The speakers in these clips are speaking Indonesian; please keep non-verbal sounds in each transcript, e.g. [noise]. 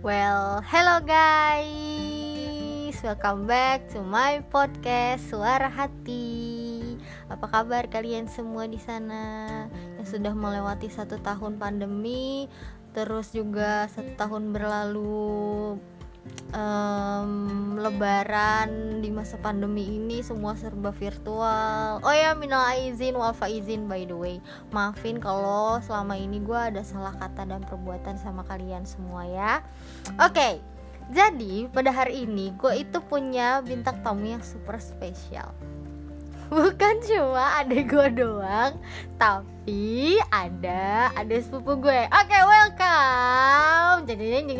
Well, hello guys, welcome back to my podcast Suara Hati. Apa kabar kalian semua di sana yang sudah melewati satu tahun pandemi, terus juga satu tahun berlalu um, lebaran di masa pandemi ini semua serba virtual. Oh ya minal aizin wal faizin by the way. Maafin kalau selama ini gue ada salah kata dan perbuatan sama kalian semua ya. Oke okay, jadi pada hari ini gue itu punya bintang tamu yang super spesial bukan cuma ada gue doang tapi ada ada sepupu gue. Oke okay, welcome. Jadi jeng [laughs]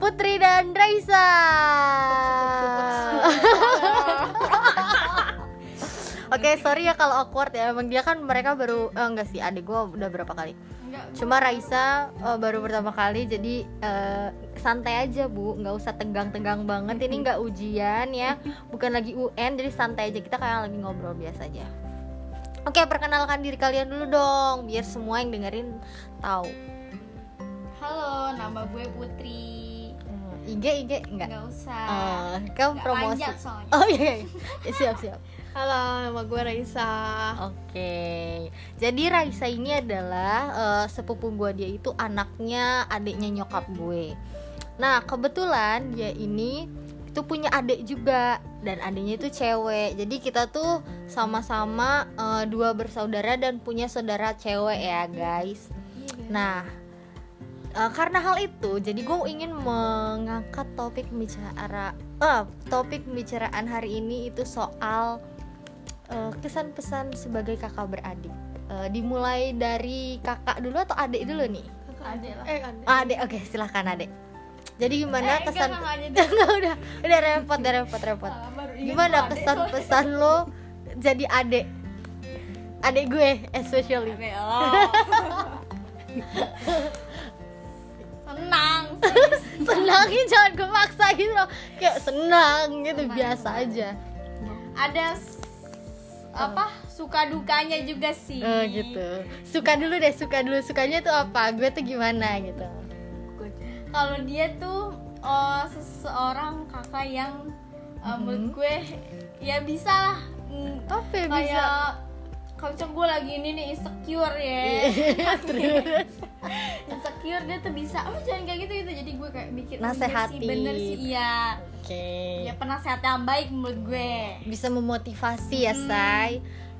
Putri dan Raisa. [laughs] Oke okay, sorry ya kalau awkward ya. Emang dia kan mereka baru oh, Enggak sih adik gue udah berapa kali Cuma Raisa uh, baru pertama kali Jadi uh, santai aja bu. Nggak usah tegang-tegang banget. Ini nggak ujian ya. Bukan lagi UN Jadi santai aja. Kita kayak lagi ngobrol biasa aja Oke perkenalkan diri kalian dulu dong Biar semua yang dengerin tahu. Halo nama gue Putri IG IG enggak? Enggak usah. Uh, kamu Nggak promosi. Oh iya, iya. Ya, siap siap. [laughs] Halo, nama gue Raisa. Oke. Jadi Raisa ini adalah uh, sepupu gue dia itu anaknya adiknya nyokap gue. Nah, kebetulan dia ini itu punya adik juga dan adiknya itu cewek. Jadi kita tuh sama-sama uh, dua bersaudara dan punya saudara cewek ya, guys. Nah, uh, karena hal itu jadi gue ingin mengangkat topik bicara uh, topik pembicaraan hari ini itu soal uh, kesan pesan sebagai kakak beradik. Uh, dimulai dari kakak dulu atau adik dulu nih? Adek lah. Eh, ada. oh, adik. Oke silahkan adik. Jadi gimana Eh, kesan enggak, [laughs] udah udah repot udah repot repot. Ah, gimana kesan pesan lo jadi adik? Adik gue especially. Oh. [laughs] Senang. [laughs] senangin jangan gue maksa gitu loh. Kayak senang gitu Senang. biasa aja. Ada apa? Suka dukanya juga sih. oh gitu. Suka dulu deh suka dulu. Sukanya tuh apa? Gue tuh gimana gitu. Kalau dia tuh oh, seseorang kakak yang uh, menurut gue ya bisa lah. Mm, apa ya bisa? kayak kalau misalnya gue lagi ini nih insecure ya. [laughs] Iya, terus? Insecure dia tuh bisa oh jangan kayak gitu gitu. Jadi gue kayak mikir oh, iya Nasehati. sih, bener sih iya. Oke. Ya penasehat yang baik menurut gue. Bisa memotivasi ya Hmm. say.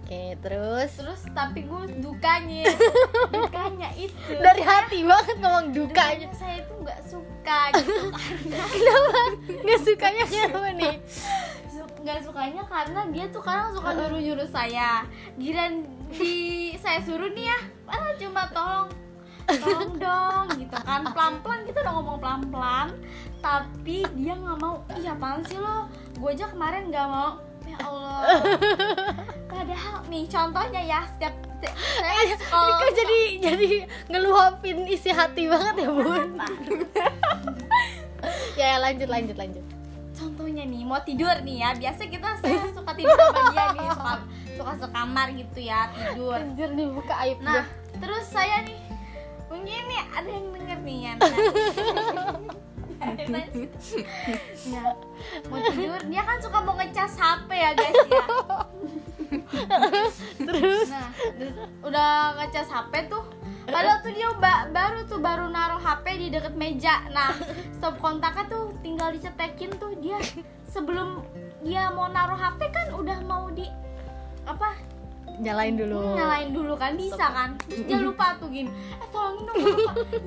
Oke terus? Terus tapi gue dukanya. [laughs] Dukanya itu. Dari hati banget ngomong dukanya. dukanya saya itu nggak suka gitu. Karena [laughs] kenapa? Nggak sukanya kenapa nih nggak sukanya karena dia tuh kadang suka nyuruh nyuruh saya. Giran di saya suruh nih ya ah, cuma tolong tolong dong gitu kan. Pelan pelan kita udah ngomong pelan pelan tapi dia nggak mau. Iya apaan sih lo? Gue aja kemarin nggak mau. Ya allah. [laughs] Padahal nih contohnya ya setiap saya kalau kok jadi jadi ngeluapin isi hati banget ya bun? [laughs] Ya lanjut lanjut lanjut contohnya nih mau tidur nih ya biasa kita saya suka tidur sama dia nih suka suka sekamar gitu ya tidur. Anjir dibuka aib nah gue. terus saya nih mungkin nih ada yang denger nih ya ya mau tidur dia kan suka mau ngecas HP ya guys ya. [laughs] Terus? Nah terus udah ngecas HP tuh padahal tuh dia ba- baru tuh baru naruh HP di deket meja. Nah [laughs] stop kontaknya tuh tinggal dicetekin tuh dia. Sebelum dia mau naruh HP kan udah mau di apa? Nyalain dulu. Nyalain dulu kan bisa kan? Terus dia [laughs] lupa tuh gini eh tolongin dong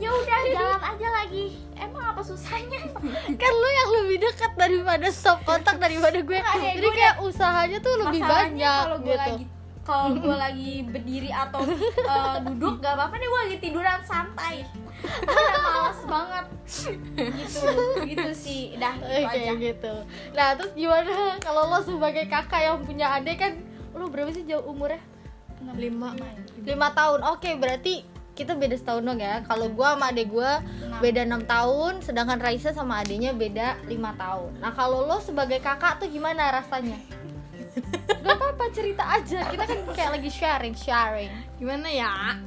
ya udah jalan aja lagi. Emang apa susahnya? [laughs] Kan lu yang lebih dekat daripada stop kontak daripada gue. Deh, jadi gue kayak usahanya tuh lebih banyak kalau gue gitu. lagi kalau gue lagi berdiri atau eh, duduk gak apa-apa nih gue lagi tiduran santai. Gue udah males banget. Gitu gitu sih. Dah gitu Oke aja. gitu. Nah terus gimana? Kalau lo sebagai kakak yang punya adik kan lo berapa sih jauh umurnya? Lima. lima tahun. Oke berarti kita beda setahun dong ya. Kalau gue sama adik gue beda enam tahun sedangkan Raisa sama adiknya beda lima tahun. Nah kalau lo sebagai kakak tuh gimana rasanya Gak apa-apa cerita aja. Kita kan kayak lagi sharing sharing. Gimana ya?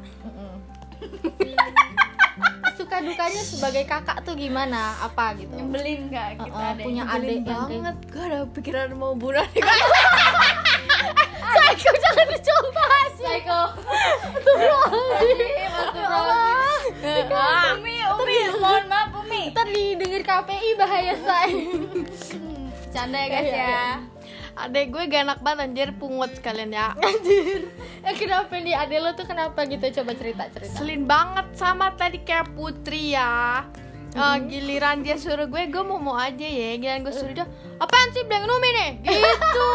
Suka dukanya sebagai kakak tuh gimana? Apa gitu? Nyebelin gak Uh, kita uh, ada punya adik banget. gue ada pikiran mau bunuh [laughs] diri Psycho jangan dicoba Psycho. Ah, Umi, Umi, mohon maaf Umi. Ntar didengar KPI bahaya say. Canda ya guys Iya, iya. ya adek gue gak enak banget anjir pungut sekalian ya. [laughs] Anjir. Eh kenapa nih? Adek lo tuh kenapa gitu? Coba cerita cerita. Selin banget sama tadi kayak putri ya. Eh, giliran dia suruh gue gue mau mau aja ya. Giliran gue suruh dia apaan sih bilang Numi nih? [laughs] Gitu.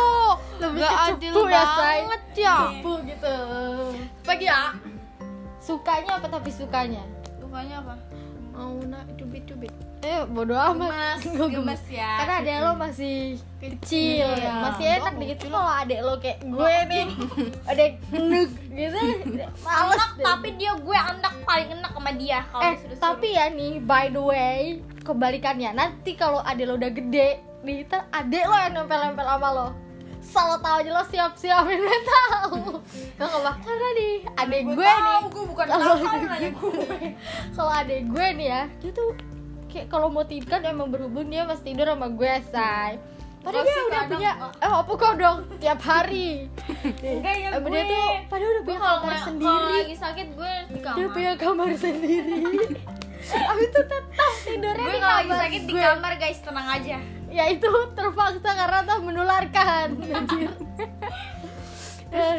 Lebih gak adil ya, banget ya. Cepu gitu. Pagi ya? Sukanya apa tapi sukanya? Lukanya apa? Mau nak cubit cubit eh bodo amat. [laughs] Gemes, gemes. ya. Karena adek lo masih kecil. Iya. masih enak dikit. kalau adek lo kayak gue nih? Adek nuk gitu. [laughs] Males Anak, deh. tapi dia gue anak paling enak sama dia kalau eh disuruh-suruh. tapi ya nih by the way kebalikannya nanti kalau adek lo udah gede nih adek lo yang nempel-nempel sama lo Salah tahu aja lo siap-siapin [laughs] mental Lo gak bakal nih. Adek gue, nih. tahu, gue bukan kalau [laughs] gue. Kalau adek gue nih ya dia tuh kayak kalau mau tidur kan emang berhubung dia masih tidur sama gue say. Padahal Gua dia udah punya eh apa kau dong tiap hari. Enggak ya gue dia tuh padahal udah Gue punya kalau kamar kalau sendiri. lagi sakit gue di dia kamar punya kamar sendiri. [laughs] Abis itu tetap tidurnya Gue di kalau lagi kamar sakit di gue. kamar guys, tenang aja Ya itu terpaksa karena tak menularkan Anjir Ya,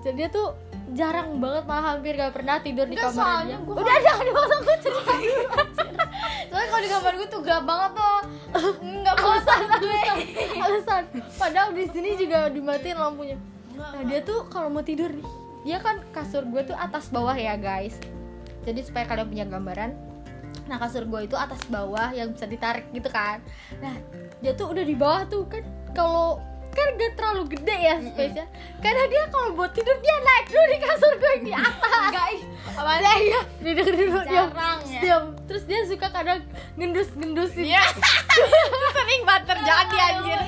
Jadi dia tuh jarang banget malah hampir gak pernah tidur di Enggak, kamar dia gua- Udah jangan dipaksa gue cerita Soalnya kalau di kamar gue tuh gelap banget tuh Enggak mau alasan alasan alasan padahal di sini juga dimatiin lampunya nah dia tuh kalau mau tidur nih dia kan kasur gue tuh atas bawah ya guys jadi supaya kalian punya gambaran nah kasur gue itu atas bawah yang bisa ditarik gitu kan. Nah dia tuh udah di bawah tuh kan kalau kan gak terlalu gede ya space nya karena dia kalau buat tidur dia naik dulu di kasur gue yang di atas. Enggak, ih apa ya ya dia denger dulu diam Jarang ya. diam. Terus dia suka kadang ngendus ngendusin ya [laughs] sering banget terjadi anjir.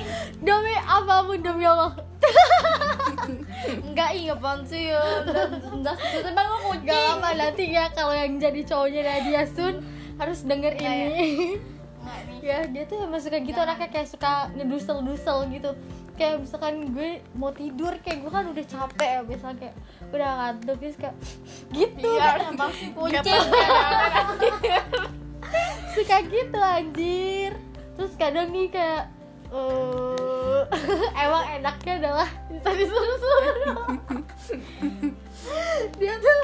demi apa pun demi Allah. [laughs] Enggak, ih apaan sih ya Udah, udah bang gue kucing Gak apa nanti ya kalau yang jadi cowoknya Nadia Sun harus denger Iya, ini. Enggak nih. Ya dia tuh emang suka gitu anaknya kayak suka ngedusel-dusel gitu. Kayak misalkan gue mau tidur kayak gue kan udah capek ya misalnya kayak udah ngantuk terus kayak [sniffs] gitu. Iya, kan. emang sih Nggak kucing [laughs] suka gitu anjir. Terus kadang nih kayak eh [laughs] emang enaknya adalah bisa disuruh-suruh [laughs] [laughs] dia tuh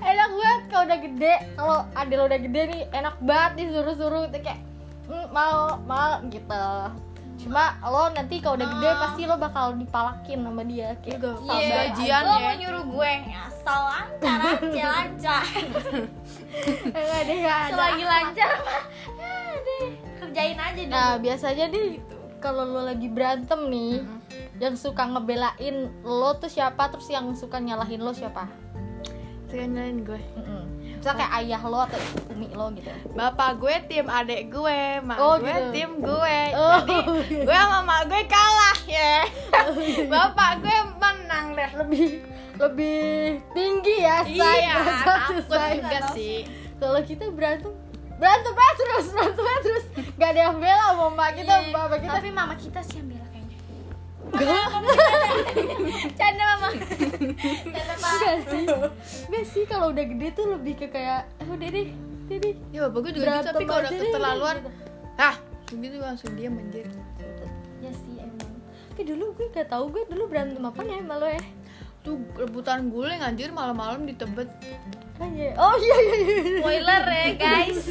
enak banget kalau udah gede. Kalau ada lo udah gede nih enak banget disuruh-suruh. Tuh kayak "Hmm, mau mau gitu. Cuma lo nanti kalau udah gede Ah. pasti lo bakal dipalakin sama dia kayak Juga. sabar Iya, gajian lo ya. mau nyuruh gue Asal lancar aja, lancar. Enggak deh enggak ada. Selagi lancar mah ya deh, Kerjain aja dulu. Nah biasanya nih kalau lo lagi berantem nih, yang suka ngebelain lo tuh siapa, terus yang suka nyalahin lo siapa? Sekarang nyalain gue Misal kayak ayah lo atau umi lo gitu. Bapak gue tim adek gue, mak Oh, gue gitu. tim gue. Oh, Jadi iya. gue sama mak gue kalah ya. Bapak gue menang deh. Lebih lebih tinggi ya, say. Iya, Derajatnya, takut say. juga sih. Kalau kita berantem berantem aja terus, berantem aja terus. Gak ada yang bela sama mak kita, Iya, bapak kita. Tapi mama kita sih yang bela Canda mama Canda pak enggak sih. Enggak sih kalau udah gede tuh lebih ke kayak, eh udah deh, udah deh. Ya bapak gue juga gitu, tapi kalau udah keterlaluan, ah, gitu langsung diam anjir. ya sih emang tapi dulu gue gak tahu gue dulu berantem apa ya sama lo ya Tuh rebutan guling anjir malam-malam di tebet. Oh iya iya iya. Spoiler ya guys. [laughs]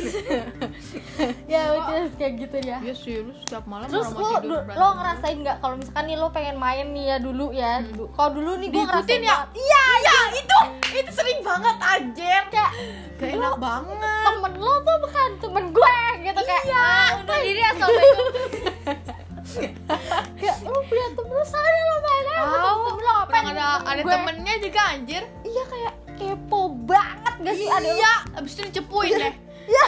Ya udah kayak gitu ya. Iya sih, lu setiap malam terus lo mau tidur lo ngerasain nggak kalau misalkan nih lo pengen main nih ya dulu ya? Dulu kalau dulu nih gue ngerasain Diikutin ya? iya Ya itu, itu sering banget anjir. kayak Gak enak banget. temen lo tuh bukan temen gue gitu kayak Iya Undur diri assalamualaikum [laughs] kayak lo punya temen lo sana lo main aja sama Tahu, temen lo apa orang ada ada temennya juga anjir. iya kayak kepo banget gak sih? Ada Iya, abis itu dicepuin deh. [laughs] ya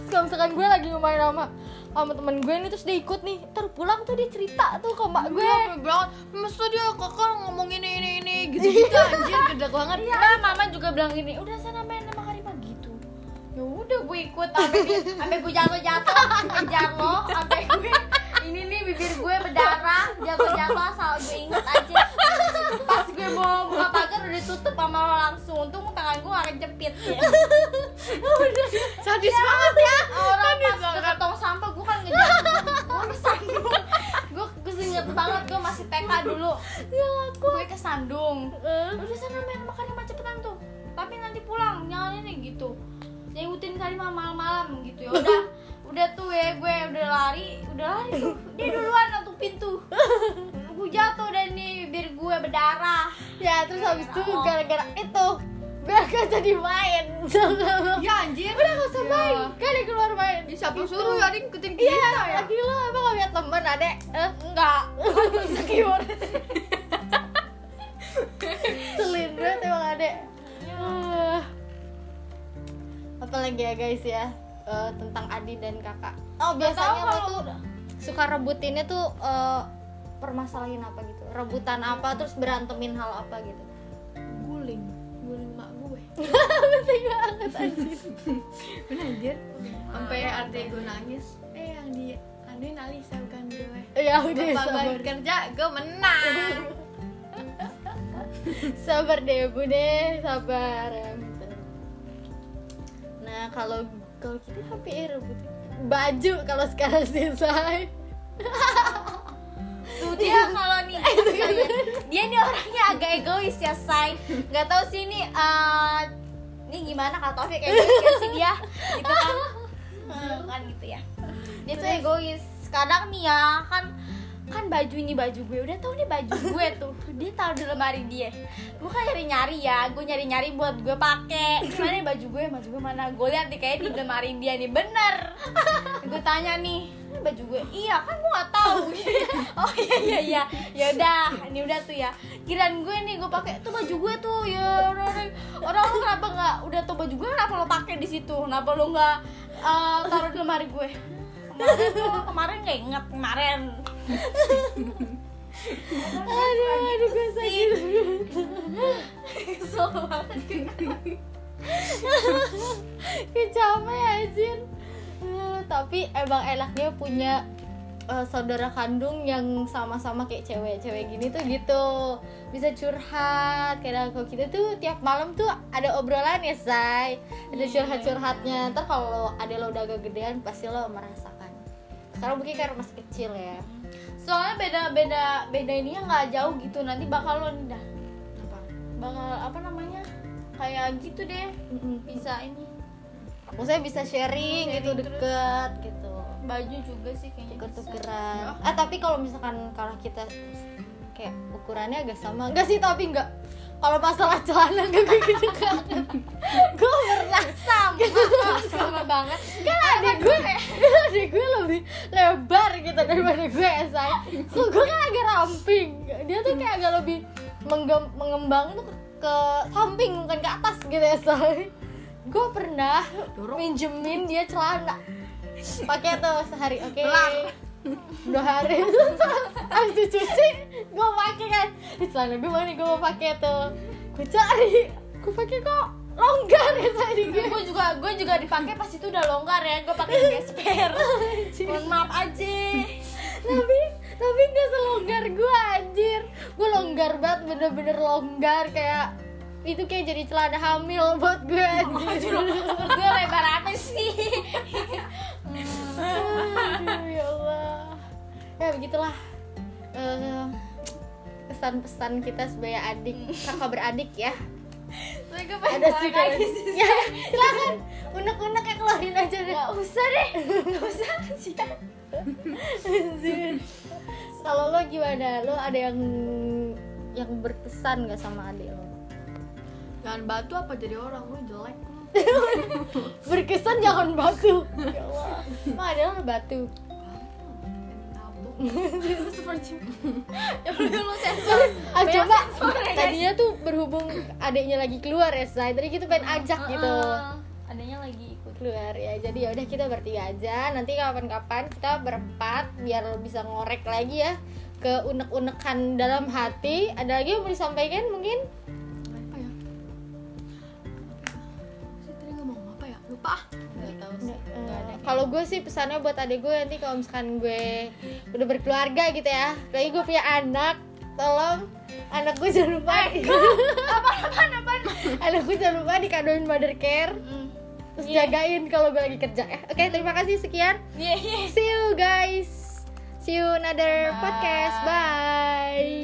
Terus kalau misalkan gue lagi main sama sama temen gue ini terus dia ikut nih ntar pulang tuh dia cerita tuh ke mbak gue. Gue sampai bilang, masa dia kakak ngomong ini ini ini gitu gitu anjir gede banget. Nah mama juga bilang gini Udah sana main sama Karima gitu ya udah gue ikut sampai gue jatuh jatuh lo sampai gue ini nih bibir gue berdarah jatuh jatuh asal gue inget aja kejepit [laughs] ya sadis banget ya. orang pas ke tong sampah gue kan ngejar gue kesandung. Gue gue inget banget gue masih TK dulu. Gue kesandung. Udah sana main makan yang cepetan tuh. Tapi nanti pulang jangan ini gitu. Jangan ikutin kali malam-malam gitu ya. Udah [laughs] udah tuh ya gue udah lari udah lari tuh. Dia duluan nutup pintu. [laughs] Gue jatuh dan nih bibir gue berdarah. Ya terus habis itu gara-gara itu gue gak jadi main [laughs] ya anjir. Udah gak usah main. Kan dia keluar main. Ya, siapa suruh ya ngikutin kita iya ya. lagi lo. Emang gak punya temen adek eh, enggak. [laughs] Insecure selin banget emang adek Ah. apalagi ya guys ya? Eh, tentang adik dan kakak. Oh biasanya lo tuh suka rebutinnya tuh eh, permasalahin apa gitu? Rebutan apa terus berantemin hal apa gitu? Guling. Guling mak gue. [laughs] Penting banget anjir. Bener anjir. Sampai adik gue nangis. Eh yang di aduin Alisa bukan gue ya udah Bapak sabar. kerja gue menang. [laughs] Sabar deh bu deh sabar. Bentar. nah kalau kalau kita HP rebutin baju kalau sekarang selesai tuh dia kalau nih. [laughs] Dia nih orangnya agak egois ya say. Nggak tahu sih ini eh, ini gimana kak Taufik? Egois ya sih dia. Gitu kan. Hmm, kan gitu ya. Dia tuh egois. Kadang nih ya kan kan baju ini baju gue. Udah tahu nih baju gue tuh. Dia taruh di lemari dia. Gue kan nyari nyari ya. Gue nyari nyari buat gue pakai mana nih baju gue? Baju gue mana? Gue lihat nih kayak di lemari dia nih. Bener. [laughs] Gue tanya nih "Ini baju gue. Iya kan gue nggak tahu. [laughs] Oh iya iya iya. Ya udah ini udah tuh ya. Kiraan gue nih gue pakai tuh baju gue tuh. Ya orang orang lu kenapa nggak udah tuh baju gue kenapa lo pakai di situ? Kenapa lo nggak eh, taruh di lemari gue? Kemarin tuh kemarin nggak inget kemarin. [laughs] Aduh aduh gue sakit. Kesel banget. Anjir. Eh, tapi emang enaknya punya eh, saudara kandung yang sama-sama kayak cewek-cewek gini tuh gitu. Bisa curhat kadang kalau kita tuh tiap malam tuh ada obrolan ya say. Ada curhat-curhatnya. Ntar kalau ada lo udah agak gedean pasti lo merasakan. Sekarang mungkin karena masih kecil ya. Soalnya beda beda beda ininya nggak jauh gitu. Nanti bakal lo nih dah. Apa? Bakal apa namanya? Kayak gitu deh. Bisa ini maksudnya bisa sharing, Sharing gitu terus. deket gitu. Baju juga sih kayaknya tuker-tukeran. Ah tapi kalau misalkan kalau kita kayak ukurannya agak sama. Enggak sih tapi enggak. Kalau masalah celana enggak gue gitu kan gue pernah sama sama banget. Kan adik gue adik gue lebih lebar gitu daripada gue ya say. So, gue kan agak ramping. Dia tuh kayak agak lebih menggem- mengembang tuh ke, ke samping bukan ke atas gitu ya say gue pernah minjemin dia celana. Pakai tuh sehari oke. Dua hari. Habis dicuci gue pakai kan. Di celana gue mana gue mau pakai tuh? Gue cari. Gue pakai kok longgar ya tadi. Gue gue juga gue juga dipakai pas itu udah longgar ya. Gue pakai gesper. Mohon maaf aja tapi tapi nggak selonggar gue anjir. Gue longgar banget bener-bener longgar. Kayak itu kayak jadi celana hamil buat gue [laughs] anjir gue lebar apa sih? Aduh, ya Allah. Ya begitulah Eh, pesan-pesan kita sebagai adik kakak beradik ya. Gue ada sih lagi kan sih. Ya silakan. Unek-unek ya keluarin aja deh. Gak usah deh. Gak usah sih. Kalau lo gimana? Lo ada yang yang berkesan gak sama adik lo jangan batu apa jadi orang lu jelek. [laughs] Berkesan jangan batu. Ya Allah. Emang ada batu. Seperti Ya lu sensor ah Banyak coba sensor ya, tadinya tuh berhubung adiknya lagi keluar ya say tadi kita pengen ajak gitu. Heeh. Adanya lagi ikut. Keluar ya. Jadi ya udah kita bertiga aja. Nanti kapan-kapan kita berempat biar bisa ngorek lagi ya ke unek-unekan dalam hati. Ada lagi yang mau disampaikan mungkin lupa Eh, kalau gue sih pesannya buat adik gue nanti kalau misalkan gue udah berkeluarga gitu ya lagi gue punya anak tolong anak gue jangan lupa [laughs] anak gue jangan lupa dikadoin mother care. Hmm. terus jagain kalau gue lagi kerja. Ya oke terima kasih sekian. Iya, iya. see you guys. See you another Bye. podcast. Bye